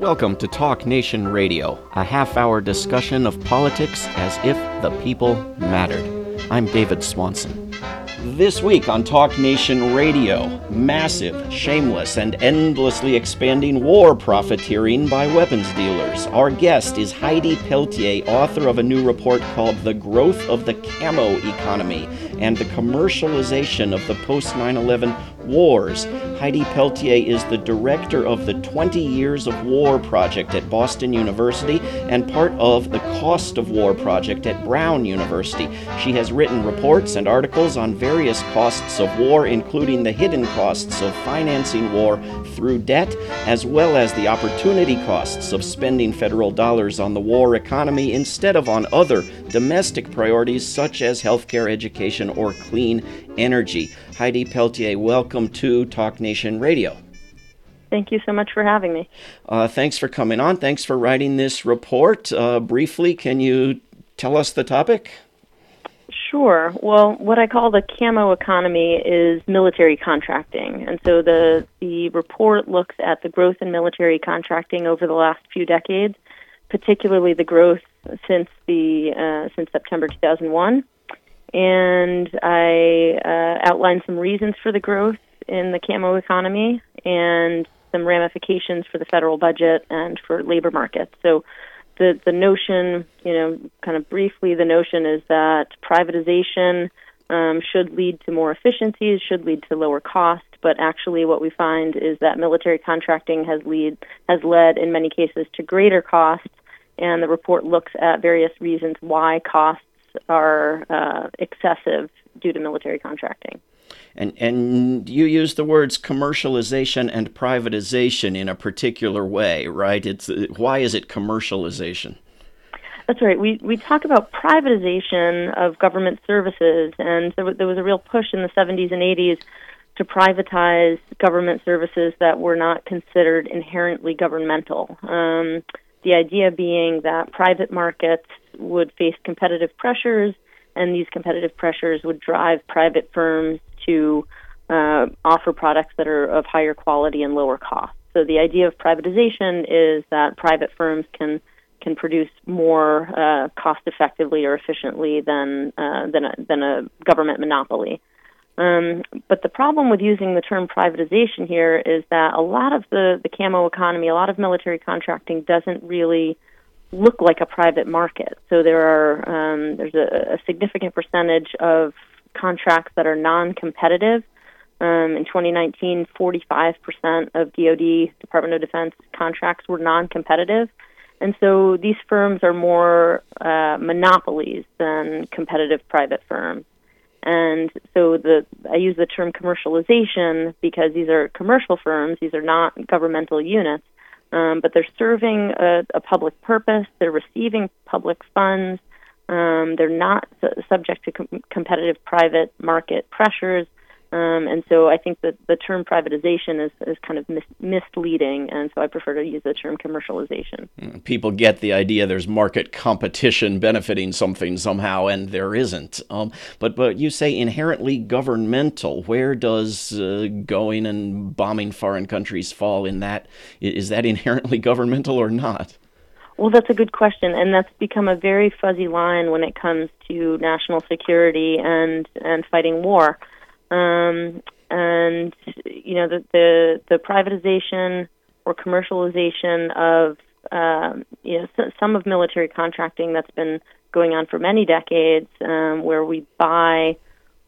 Welcome to Talk Nation Radio, a half hour discussion of politics as if the people mattered. I'm David Swanson. This week on Talk Nation Radio, massive, shameless, and endlessly expanding war profiteering by weapons dealers. Our guest is Heidi Peltier, author of a new report called The Growth of the Camo Economy and the Commercialization of the Post 9 11 Wars. Heidi Peltier is the director of the 20 Years of War project at Boston University and part of the Cost of War project at Brown University. She has written reports and articles on various costs of war, including the hidden costs of financing war through debt, as well as the opportunity costs of spending federal dollars on the war economy instead of on other domestic priorities such as healthcare, education, or clean energy. Heidi Peltier, welcome to Talk Nation Radio. Thank you so much for having me. Uh, thanks for coming on. Thanks for writing this report. Uh, briefly, can you tell us the topic? Sure. Well, what I call the camo economy is military contracting. And so the, the report looks at the growth in military contracting over the last few decades, particularly the growth since the uh, since September 2001 and I uh, outlined some reasons for the growth in the camo economy and some ramifications for the federal budget and for labor markets. So, the the notion, you know, kind of briefly, the notion is that privatization um, should lead to more efficiencies, should lead to lower cost. But actually, what we find is that military contracting has lead has led in many cases to greater costs. And the report looks at various reasons why costs are uh, excessive due to military contracting. And and you use the words commercialization and privatization in a particular way, right? It's why is it commercialization? That's right. We we talk about privatization of government services, and there, there was a real push in the 70s and 80s to privatize government services that were not considered inherently governmental. Um, the idea being that private markets would face competitive pressures, and these competitive pressures would drive private firms to uh, offer products that are of higher quality and lower cost. So the idea of privatization is that private firms can can produce more uh, cost effectively or efficiently than uh, than a, than a government monopoly. Um, but the problem with using the term privatization here is that a lot of the, the camo economy, a lot of military contracting doesn't really look like a private market. So there are um, there's a, a, significant percentage of contracts that are non-competitive. Um, in 2019, 45% of DoD Department of Defense contracts were non-competitive, and so these firms are more uh, monopolies than competitive private firms. And so the I use the term commercialization because these are commercial firms; these are not governmental units, um, but they're serving a, a, public purpose. They're receiving public funds. Um, they're not su- subject to com- competitive private market pressures. Um, and so I think that the term privatization is, is kind of mis- misleading, and so I prefer to use the term commercialization. Mm, people get the idea there's market competition benefiting something somehow, and there isn't. Um, but but you say inherently governmental. Where does uh, going and bombing foreign countries fall in that? Is that inherently governmental or not? Well, that's a good question, and that's become a very fuzzy line when it comes to national security and and fighting war. Um, and you know the, the the privatization or commercialization of um, you know some of military contracting that's been going on for many decades, um, where we buy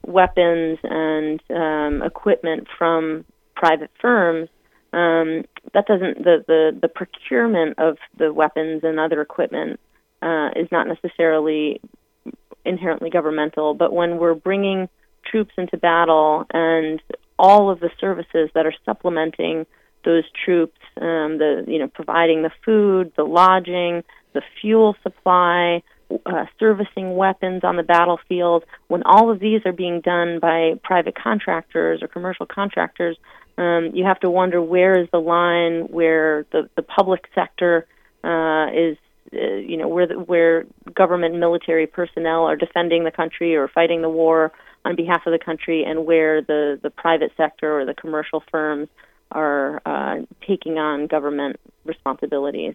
weapons and um, equipment from private firms. Um, that doesn't the, the the procurement of the weapons and other equipment uh, is not necessarily inherently governmental, but when we're bringing troops into battle and all of the services that are supplementing those troops, um, the you know providing the food, the lodging, the fuel supply, uh, servicing weapons on the battlefield. When all of these are being done by private contractors or commercial contractors, um, you have to wonder where is the line where the the public sector uh, is. Uh, you know where the, where government military personnel are defending the country or fighting the war on behalf of the country and where the, the private sector or the commercial firms are uh, taking on government responsibilities.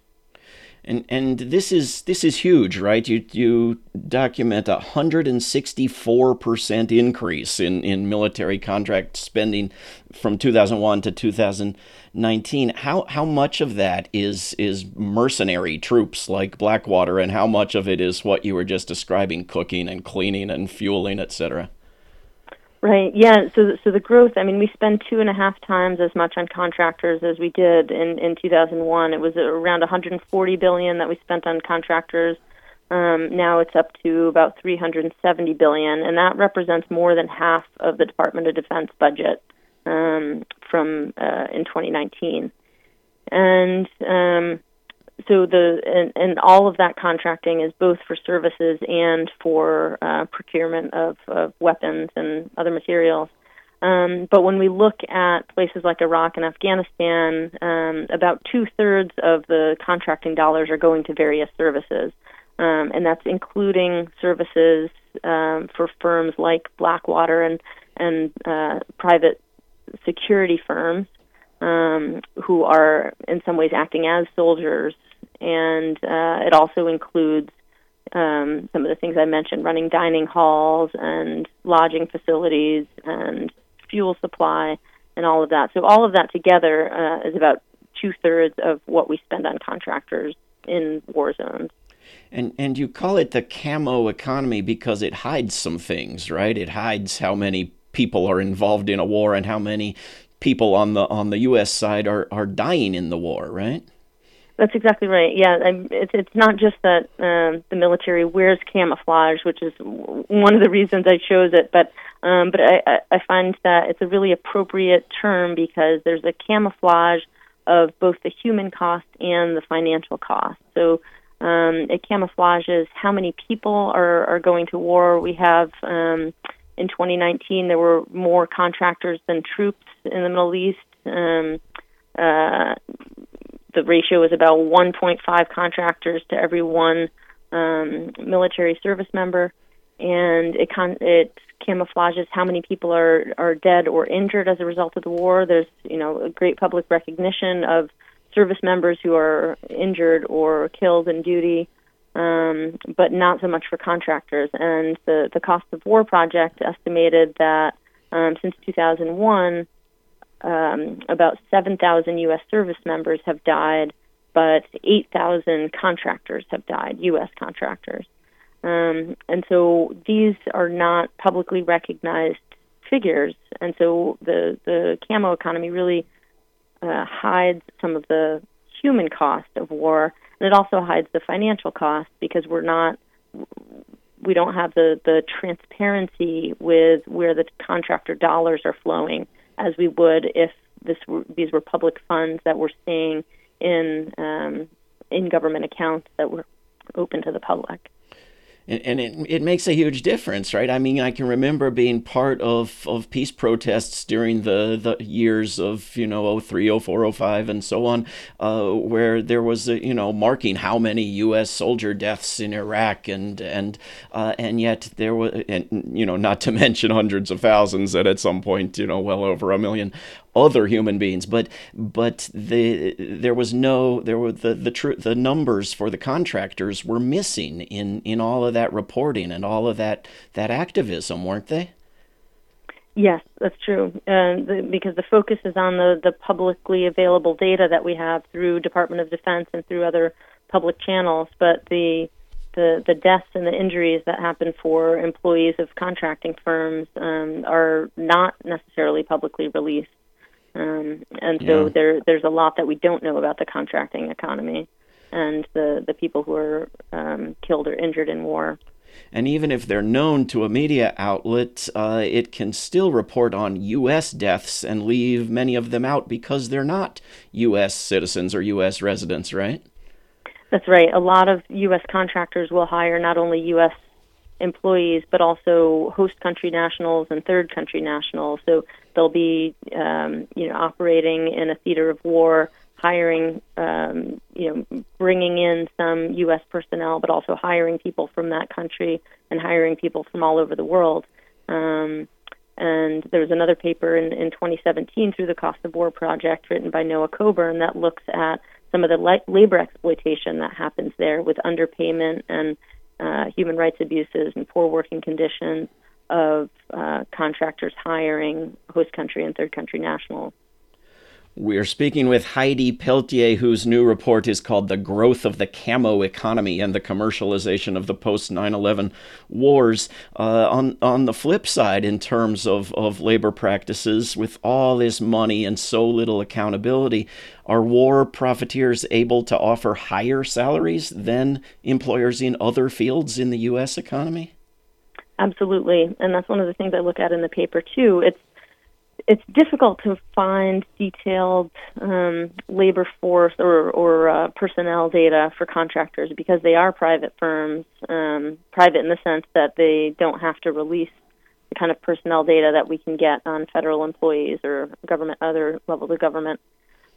And and this is this is huge, right? You you document a hundred and sixty four percent increase in, in military contract spending from two thousand one to two thousand nineteen. How how much of that is is mercenary troops like Blackwater, and how much of it is what you were just describing, cooking and cleaning and fueling, etc. Right. Yeah. So, so the growth. I mean, we spend two and a half times as much on contractors as we did in in 2001. It was around 140 billion that we spent on contractors. Um, now it's up to about 370 billion, and that represents more than half of the Department of Defense budget um, from uh, in 2019. And um, so the and, and all of that contracting is both for services and for uh, procurement of, of weapons and other materials. Um, but when we look at places like Iraq and Afghanistan, um, about two thirds of the contracting dollars are going to various services, um, and that's including services um, for firms like Blackwater and and uh, private security firms um, who are in some ways acting as soldiers and uh, it also includes um, some of the things I mentioned, running dining halls and lodging facilities and fuel supply and all of that. So all of that together uh, is about two thirds of what we spend on contractors in war zones. And and you call it the camo economy because it hides some things, right? It hides how many people are involved in a war and how many people on the on the U.S. side are are dying in the war, right? That's exactly right. Yeah, it's it's not just that um, the military wears camouflage, which is one of the reasons I chose it, but um, but I, I find that it's a really appropriate term because there's a camouflage of both the human cost and the financial cost. So um, it camouflages how many people are, are going to war. We have um, in 2019 there were more contractors than troops in the Middle East. Um, the ratio is about 1.5 contractors to every one um, military service member, and it con- it camouflages how many people are are dead or injured as a result of the war. There's you know a great public recognition of service members who are injured or killed in duty, um, but not so much for contractors. And the the cost of war project estimated that um, since 2001 um, about 7,000 U.S. service members have died, but 8,000 contractors have died, U.S. contractors. Um, and so these are not publicly recognized figures. And so the, the camo economy really uh, hides some of the human cost of war, and it also hides the financial cost because we're not we don't have the, the transparency with where the contractor dollars are flowing as we would if this were, these were public funds that we're seeing in um, in government accounts that were open to the public and, and it, it makes a huge difference, right? I mean, I can remember being part of, of peace protests during the, the years of, you know, 03, 04, 05, and so on, uh, where there was, a, you know, marking how many U.S. soldier deaths in Iraq, and and uh, and yet there was, and, you know, not to mention hundreds of thousands, and at some point, you know, well over a million other human beings, but but the there was no there were the the tr- the numbers for the contractors were missing in in all of that reporting and all of that that activism, weren't they? Yes, that's true. Uh, because the focus is on the the publicly available data that we have through Department of Defense and through other public channels, but the the, the deaths and the injuries that happen for employees of contracting firms um, are not necessarily publicly released. Um, and so yeah. there, there's a lot that we don't know about the contracting economy and the, the people who are um, killed or injured in war. And even if they're known to a media outlet, uh, it can still report on U.S. deaths and leave many of them out because they're not U.S. citizens or U.S. residents, right? That's right. A lot of U.S. contractors will hire not only U.S employees, but also host country nationals and third country nationals. So they'll be, um, you know, operating in a theater of war, hiring, um, you know, bringing in some U.S. personnel, but also hiring people from that country and hiring people from all over the world. Um, And there was another paper in, in 2017 through the Cost of War Project written by Noah Coburn that looks at some of the la- labor exploitation that happens there with underpayment and uh, human rights abuses and poor working conditions of uh, contractors hiring host country and third country nationals. We're speaking with Heidi Peltier, whose new report is called The Growth of the Camo Economy and the Commercialization of the Post 9 11 Wars. Uh, on, on the flip side, in terms of, of labor practices, with all this money and so little accountability, are war profiteers able to offer higher salaries than employers in other fields in the U.S. economy? Absolutely. And that's one of the things I look at in the paper, too. It's it's difficult to find detailed um, labor force or, or uh, personnel data for contractors because they are private firms, um, private in the sense that they don't have to release the kind of personnel data that we can get on federal employees or government other levels of government.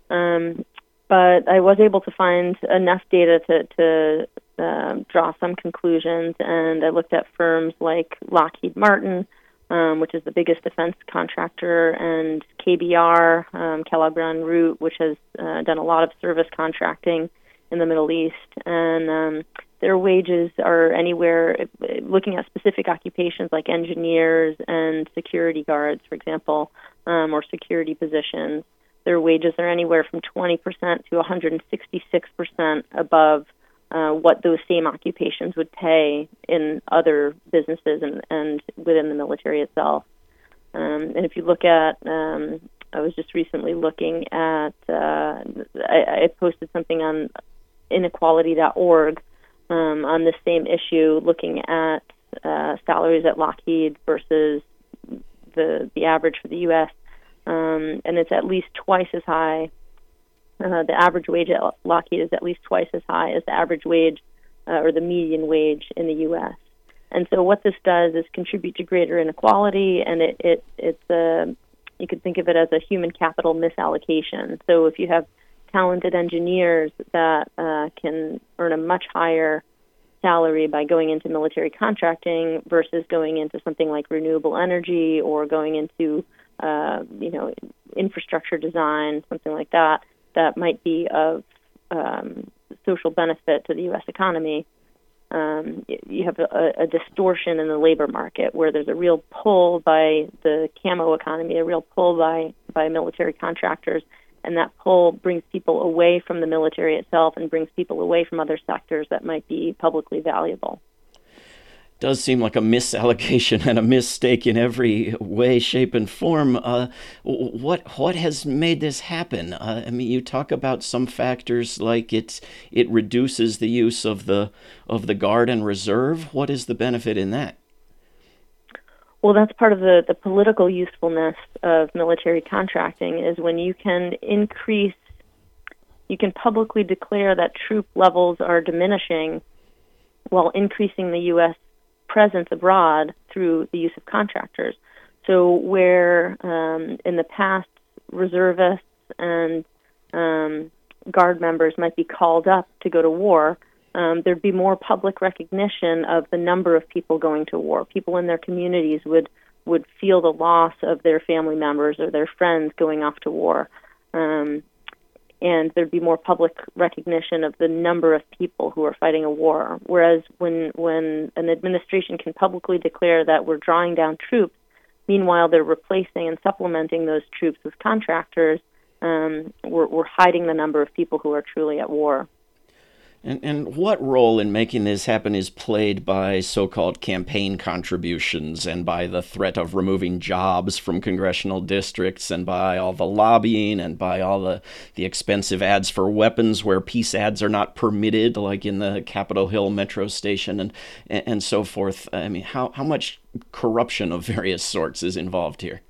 Um, but I was able to find enough data to, to uh, draw some conclusions, and I looked at firms like Lockheed Martin um, which is the biggest defense contractor, and KBR, um, Kellogg Brown Root, which has uh, done a lot of service contracting in the Middle East. And um, their wages are anywhere, looking at specific occupations like engineers and security guards, for example, um, or security positions. Their wages are anywhere from 20% to 166% above uh, what those same occupations would pay in other businesses and, and within the military itself. Um, and if you look at, um, I was just recently looking at, uh, I, I posted something on inequality.org um, on this same issue, looking at uh, salaries at Lockheed versus the the average for the U.S. Um, and it's at least twice as high uh, the average wage at Lockheed is at least twice as high as the average wage uh, or the median wage in the U.S. And so what this does is contribute to greater inequality, and it, it it's a uh, you could think of it as a human capital misallocation. So if you have talented engineers that uh, can earn a much higher salary by going into military contracting versus going into something like renewable energy or going into uh, you know infrastructure design, something like that, that might be of um, social benefit to the U.S. economy, um, you have a, a, distortion in the labor market where there's a real pull by the camo economy, a real pull by, by military contractors, and that pull brings people away from the military itself and brings people away from other sectors that might be publicly valuable does seem like a misallocation and a mistake in every way, shape, and form. Uh, what what has made this happen? Uh, I mean, you talk about some factors like it it reduces the use of the of the guard and reserve. What is the benefit in that? Well, that's part of the, the political usefulness of military contracting is when you can increase, you can publicly declare that troop levels are diminishing while increasing the U.S presence abroad through the use of contractors. So, where um, in the past reservists and um, guard members might be called up to go to war, um, there'd be more public recognition of the number of people going to war. People in their communities would would feel the loss of their family members or their friends going off to war. Um, and there'd be more public recognition of the number of people who are fighting a war. Whereas when when an administration can publicly declare that we're drawing down troops, meanwhile they're replacing and supplementing those troops with contractors, um, we're, we're hiding the number of people who are truly at war. And, and what role in making this happen is played by so called campaign contributions and by the threat of removing jobs from congressional districts and by all the lobbying and by all the, the expensive ads for weapons where peace ads are not permitted, like in the Capitol Hill metro station and, and so forth? I mean, how, how much corruption of various sorts is involved here?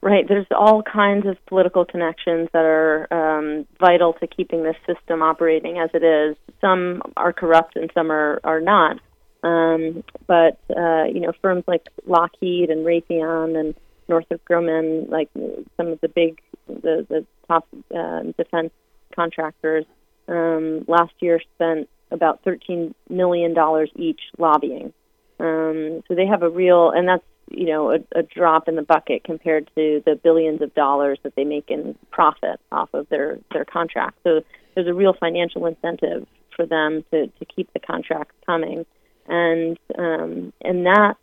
Right. There's all kinds of political connections that are um, vital to keeping this system operating as it is. Some are corrupt and some are, are not. Um, but, uh, you know, firms like Lockheed and Raytheon and Northrop Grumman, like some of the big, the, the top uh, defense contractors, um, last year spent about $13 million each lobbying. Um, so they have a real, and that's you know a, a drop in the bucket compared to the billions of dollars that they make in profit off of their their contract. So there's a real financial incentive for them to to keep the contracts coming, and um, and that,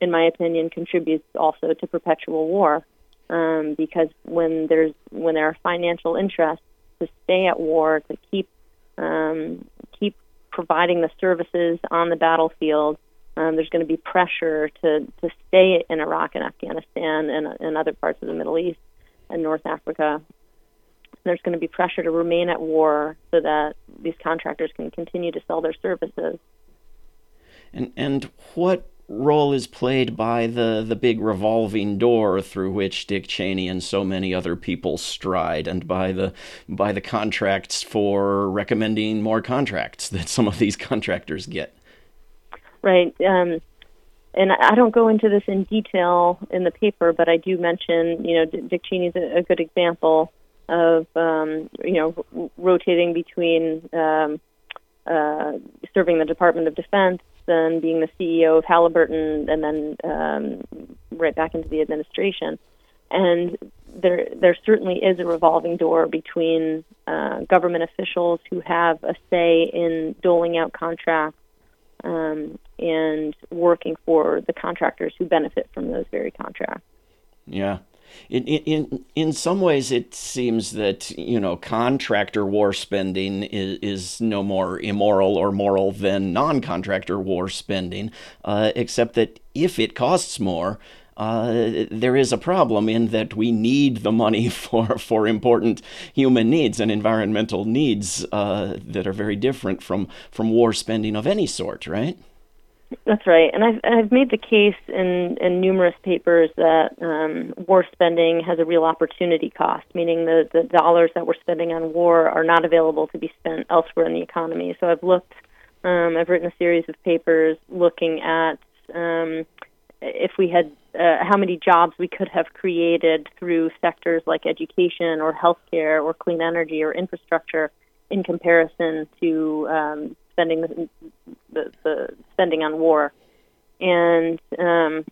in my opinion, contributes also to perpetual war, um, because when there's when there are financial interests to stay at war to keep um, keep providing the services on the battlefield um, there's going to be pressure to, to stay in Iraq and Afghanistan and, and other parts of the Middle East and North Africa. There's going to be pressure to remain at war so that these contractors can continue to sell their services. And and what role is played by the the big revolving door through which Dick Cheney and so many other people stride, and by the by the contracts for recommending more contracts that some of these contractors get? Right? Um, and I don't go into this in detail in the paper, but I do mention, you know, Dick Cheney's a, a good example of, um, you know, r- rotating between um, uh, serving the Department of Defense and being the CEO of Halliburton, and then um, right back into the administration. And there, there certainly is a revolving door between uh, government officials who have a say in doling out contracts um, and working for the contractors who benefit from those very contracts. Yeah. In, in in some ways, it seems that you know contractor war spending is, is no more immoral or moral than non-contractor war spending, uh, except that if it costs more, uh, there is a problem in that we need the money for, for important human needs and environmental needs uh, that are very different from, from war spending of any sort, right? That's right, and I've I've made the case in in numerous papers that um, war spending has a real opportunity cost, meaning the the dollars that we're spending on war are not available to be spent elsewhere in the economy. So I've looked, um, I've written a series of papers looking at um, if we had uh, how many jobs we could have created through sectors like education or healthcare or clean energy or infrastructure in comparison to um, spending the, the, the, spending on war. And um,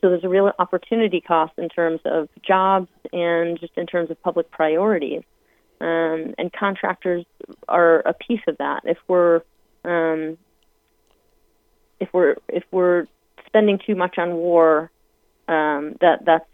so there's a real opportunity cost in terms of jobs and just in terms of public priorities. Um, and contractors are a piece of that. If we're um, if we're if we're spending too much on war, um, that that's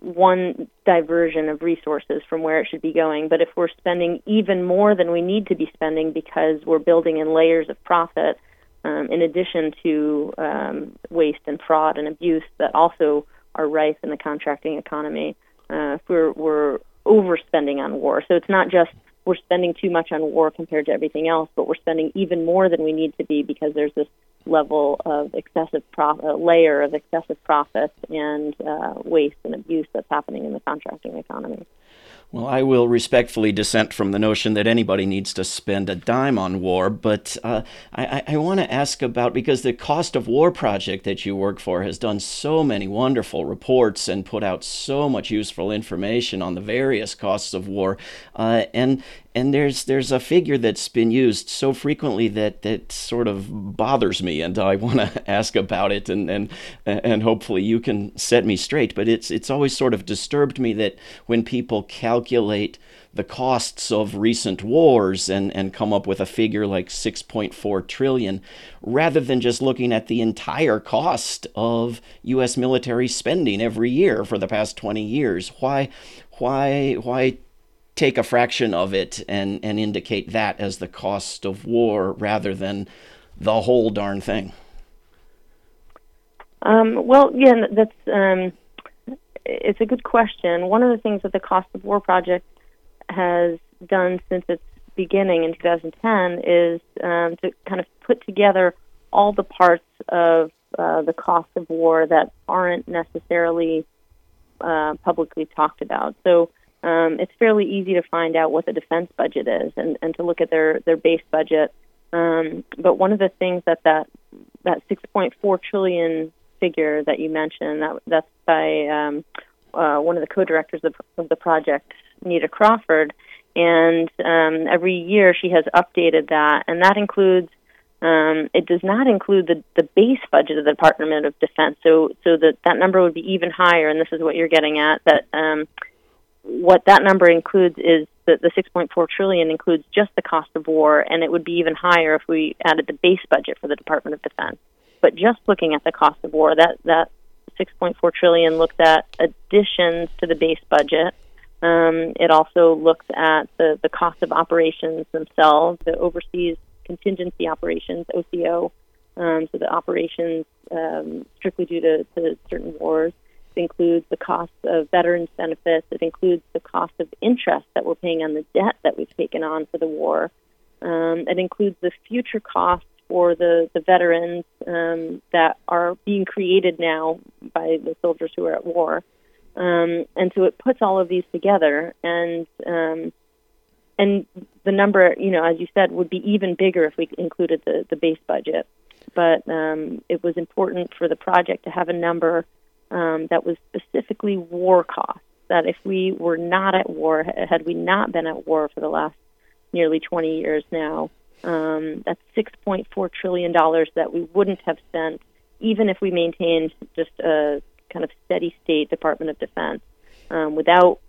one diversion of resources from where it should be going. But if we're spending even more than we need to be spending because we're building in layers of profit, um, in addition to um, waste and fraud and abuse that also are rife in the contracting economy, uh, if we're, we're overspending on war. So it's not just we're spending too much on war compared to everything else, but we're spending even more than we need to be because there's this level of excessive profit, a layer of excessive profit and uh, waste and abuse that's happening in the contracting economy. Well, I will respectfully dissent from the notion that anybody needs to spend a dime on war, but uh, I, I want to ask about because the Cost of War project that you work for has done so many wonderful reports and put out so much useful information on the various costs of war, uh, and and there's there's a figure that's been used so frequently that that sort of bothers me, and I want to ask about it, and and and hopefully you can set me straight. But it's it's always sort of disturbed me that when people calculate the costs of recent wars and, and come up with a figure like 6.4 trillion rather than just looking at the entire cost of US military spending every year for the past 20 years why why why take a fraction of it and, and indicate that as the cost of war rather than the whole darn thing? Um, well, yeah, that's um, it's a good question. One of the things that the Cost of War project has done since its beginning in 2010 is um, to kind of put together all the parts of uh, the cost of war that aren't necessarily uh, publicly talked about. So um, it's fairly easy to find out what the defense budget is and, and to look at their, their base budget. Um, but one of the things that that, that 6.4 trillion figure that you mentioned, that, that's by um, uh, one of the co-directors of, of the project, Neta Crawford, and um, every year she has updated that, and that includes Um, it does not include the, the base budget of the Department of Defense. So, so that that number would be even higher. And this is what you're getting at. That um, what that number includes is that the 6.4 trillion includes just the cost of war, and it would be even higher if we added the base budget for the Department of Defense. But just looking at the cost of war, that that 6.4 trillion looks at additions to the base budget. Um, it also looks at the, the cost of operations themselves, the overseas contingency operations, OCO, um, so the operations um, strictly due to, to certain wars. Includes the cost of veterans benefits. It includes the cost of interest that we're paying on the debt that we've taken on for the war. Um, it includes the future costs for the, the veterans um, that are being created now by the soldiers who are at war. Um, and so it puts all of these together, and um, and the number, you know, as you said, would be even bigger if we included the, the base budget. But um, it was important for the project to have a number um, that was specifically war costs. That if we were not at war, had we not been at war for the last nearly 20 years now, um, that's 6.4 trillion dollars that we wouldn't have spent, even if we maintained just a kind of steady state Department of Defense, um, without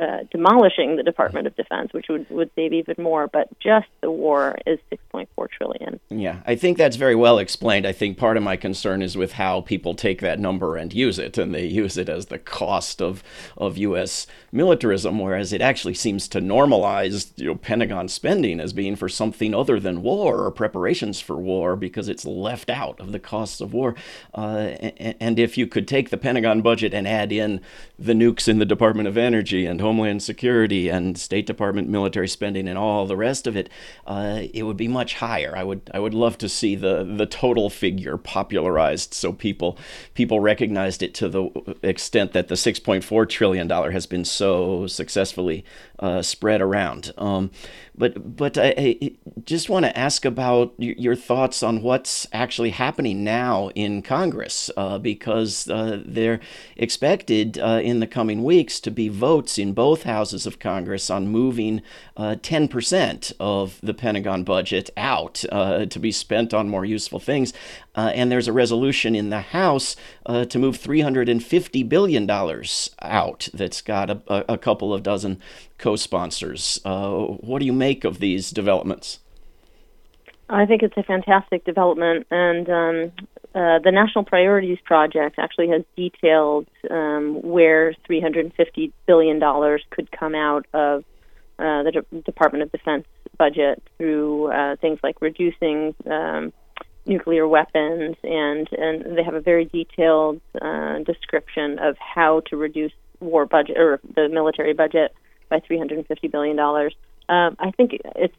uh, demolishing the Department of Defense, which would, would save even more. But just the war is 6.4 trillion. Yeah, I think that's very well explained. I think part of my concern is with how people take that number and use it, and they use it as the cost of of U.S. militarism, whereas it actually seems to normalize you know, Pentagon spending as being for something other than war or preparations for war because it's left out of the costs of war. Uh, and if you could take the Pentagon budget and add in the nukes in the Department of Energy and Homeland Security and State Department military spending and all the rest of it, uh, it would be much higher. I would I would love to see the the total figure popularized so people people recognized it to the extent that the 6.4 trillion dollar has been so successfully uh, spread around. Um, but but I, I just want to ask about your thoughts on what's actually happening now in Congress, uh, because uh, they're expected uh, in the coming weeks to be votes in both houses of Congress on moving 10% uh, of the Pentagon budget out uh, to be spent on more useful things. Uh, and there's a resolution in the House to move $350 billion out that's got a, a couple of dozen co sponsors. what do you make of these developments? I think it's a fantastic development, and um, uh, the National Priorities Project actually has detailed um, where $350 billion could come out of uh, the De- Department of Defense budget through uh, things like reducing um, nuclear weapons, and, and they have a very detailed uh, description of how to reduce war budget or the military budget by $350 billion. Um, I think it's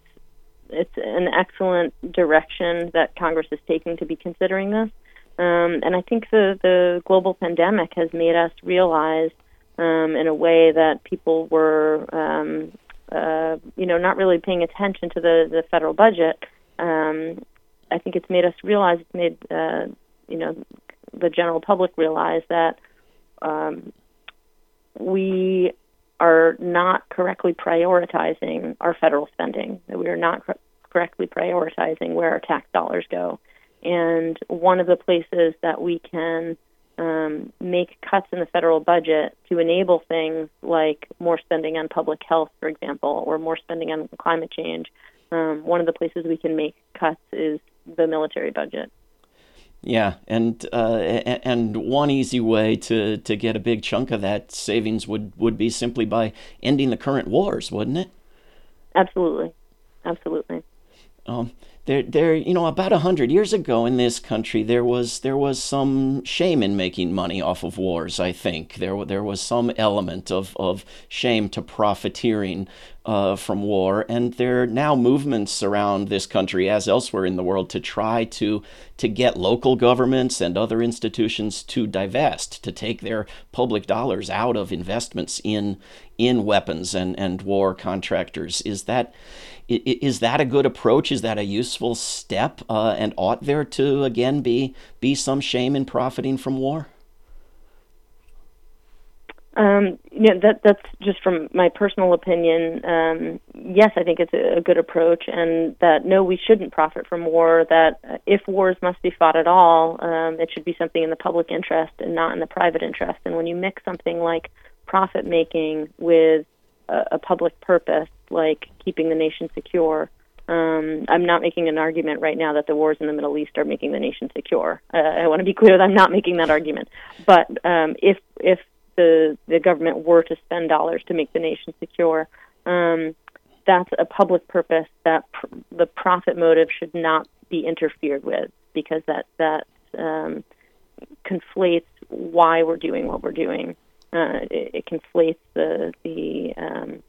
it's an excellent direction that Congress is taking to be considering this. Um, and I think the, the global pandemic has made us realize um, in a way that people were, um, uh, you know, not really paying attention to the, the federal budget. Um, I think it's made us realize, it's made, uh, you know, the general public realize that um, we are not correctly prioritizing our federal spending, that we are not cor- correctly prioritizing where our tax dollars go. And one of the places that we can um, make cuts in the federal budget to enable things like more spending on public health, for example, or more spending on climate change, um, one of the places we can make cuts is the military budget. Yeah, and uh, and one easy way to, to get a big chunk of that savings would, would be simply by ending the current wars, wouldn't it? Absolutely, absolutely. Um, there, there, you know, about a hundred years ago in this country, there was there was some shame in making money off of wars. I think there there was some element of of shame to profiteering uh, from war, and there are now movements around this country, as elsewhere in the world, to try to to get local governments and other institutions to divest, to take their public dollars out of investments in in weapons and and war contractors. Is that is that a good approach? Is that a useful step? Uh, and ought there to again be be some shame in profiting from war? Um, know, that that's just from my personal opinion. Um, yes, I think it's a, a good approach, and that no, we shouldn't profit from war. That if wars must be fought at all, um, it should be something in the public interest and not in the private interest. And when you mix something like profit making with a, a public purpose, like keeping the nation secure, um, I'm not making an argument right now that the wars in the Middle East are making the nation secure. Uh, I want to be clear that I'm not making that argument. But um, if if the the government were to spend dollars to make the nation secure, um, that's a public purpose that pr- the profit motive should not be interfered with because that that um, conflates why we're doing what we're doing. Uh, it, it, conflates the the um,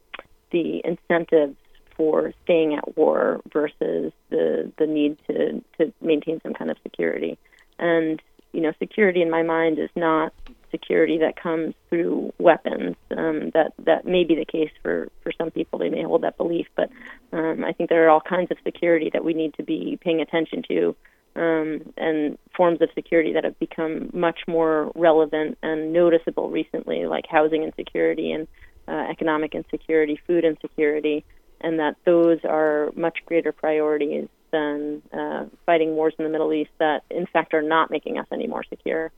the incentives for staying at war versus the the need to to maintain some kind of security. And you know, security in my mind is not security that comes through weapons. Um, that that may be the case for for some people; they may hold that belief, but um, I think there are all kinds of security that we need to be paying attention to, um, and forms of security that have become much more relevant and noticeable recently, like housing insecurity and uh, economic insecurity, food insecurity, and that those are much greater priorities than uh, fighting wars in the Middle East that, in fact, are not making us any more secure.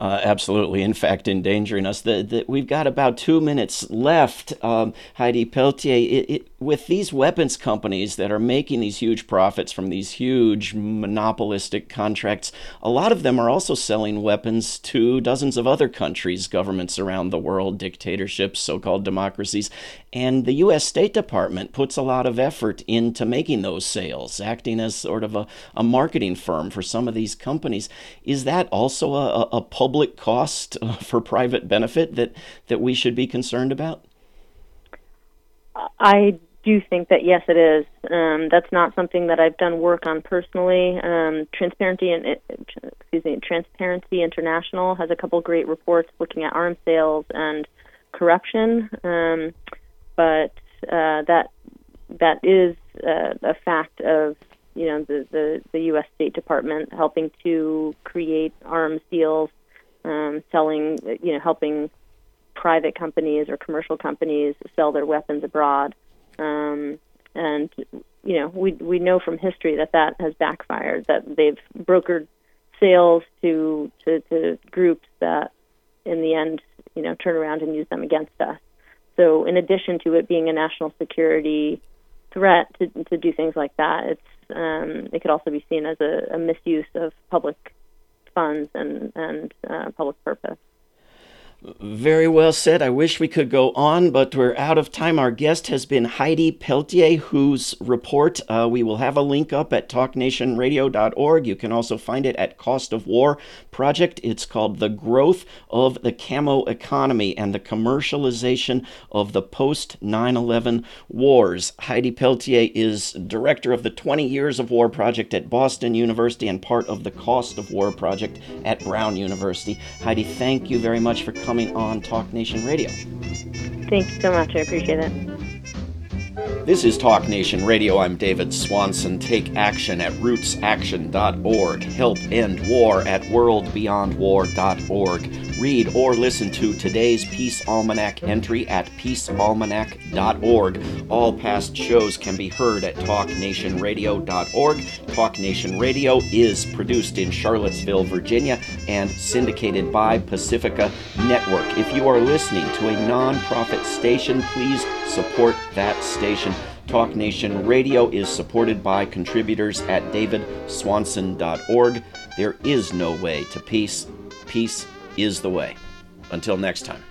Uh, absolutely, in fact, endangering us. The, the, we've got about two minutes left. Um, Heidi Peltier, it, it, with these weapons companies that are making these huge profits from these huge monopolistic contracts, a lot of them are also selling weapons to dozens of other countries, governments around the world, dictatorships, so called democracies. And the U.S. State Department puts a lot of effort into making those sales, acting as sort of a, a marketing firm for some of these companies. Is that also a, a public cost uh, for private benefit that, that we should be concerned about? I do think that yes, it is. Um, that's not something that I've done work on personally. Um, Transparency and excuse me, Transparency International has a couple great reports looking at arms sales and corruption. Um, but uh, that that is uh, a fact of you know the, the the U.S. State Department helping to create arms deals, um, selling you know helping private companies or commercial companies sell their weapons abroad, um, and you know we we know from history that that has backfired that they've brokered sales to to, to groups that in the end you know turn around and use them against us. So, in addition to it being a national security threat to, to do things like that, it's um, it could also be seen as a, a misuse of public funds and and uh, public purpose. Very well said. I wish we could go on, but we're out of time. Our guest has been Heidi Peltier, whose report uh, we will have a link up at talknationradio.org. You can also find it at Cost of War Project. It's called The Growth of the Camo Economy and the Commercialization of the Post 9 11 Wars. Heidi Peltier is director of the 20 Years of War Project at Boston University and part of the Cost of War Project at Brown University. Heidi, thank you very much for coming coming on Talk Nation Radio. Thank you so much. I appreciate it. This is Talk Nation Radio. I'm David Swanson. Take action at rootsaction.org. Help end war at worldbeyondwar.org. Read or listen to today's Peace Almanac entry at peacealmanac.org. All past shows can be heard at talknationradio.org. Talk Nation Radio is produced in Charlottesville, Virginia, and syndicated by Pacifica Network. If you are listening to a nonprofit station, please support that station. Talk Nation Radio is supported by contributors at davidswanson.org. There is no way to peace. Peace is the way. Until next time.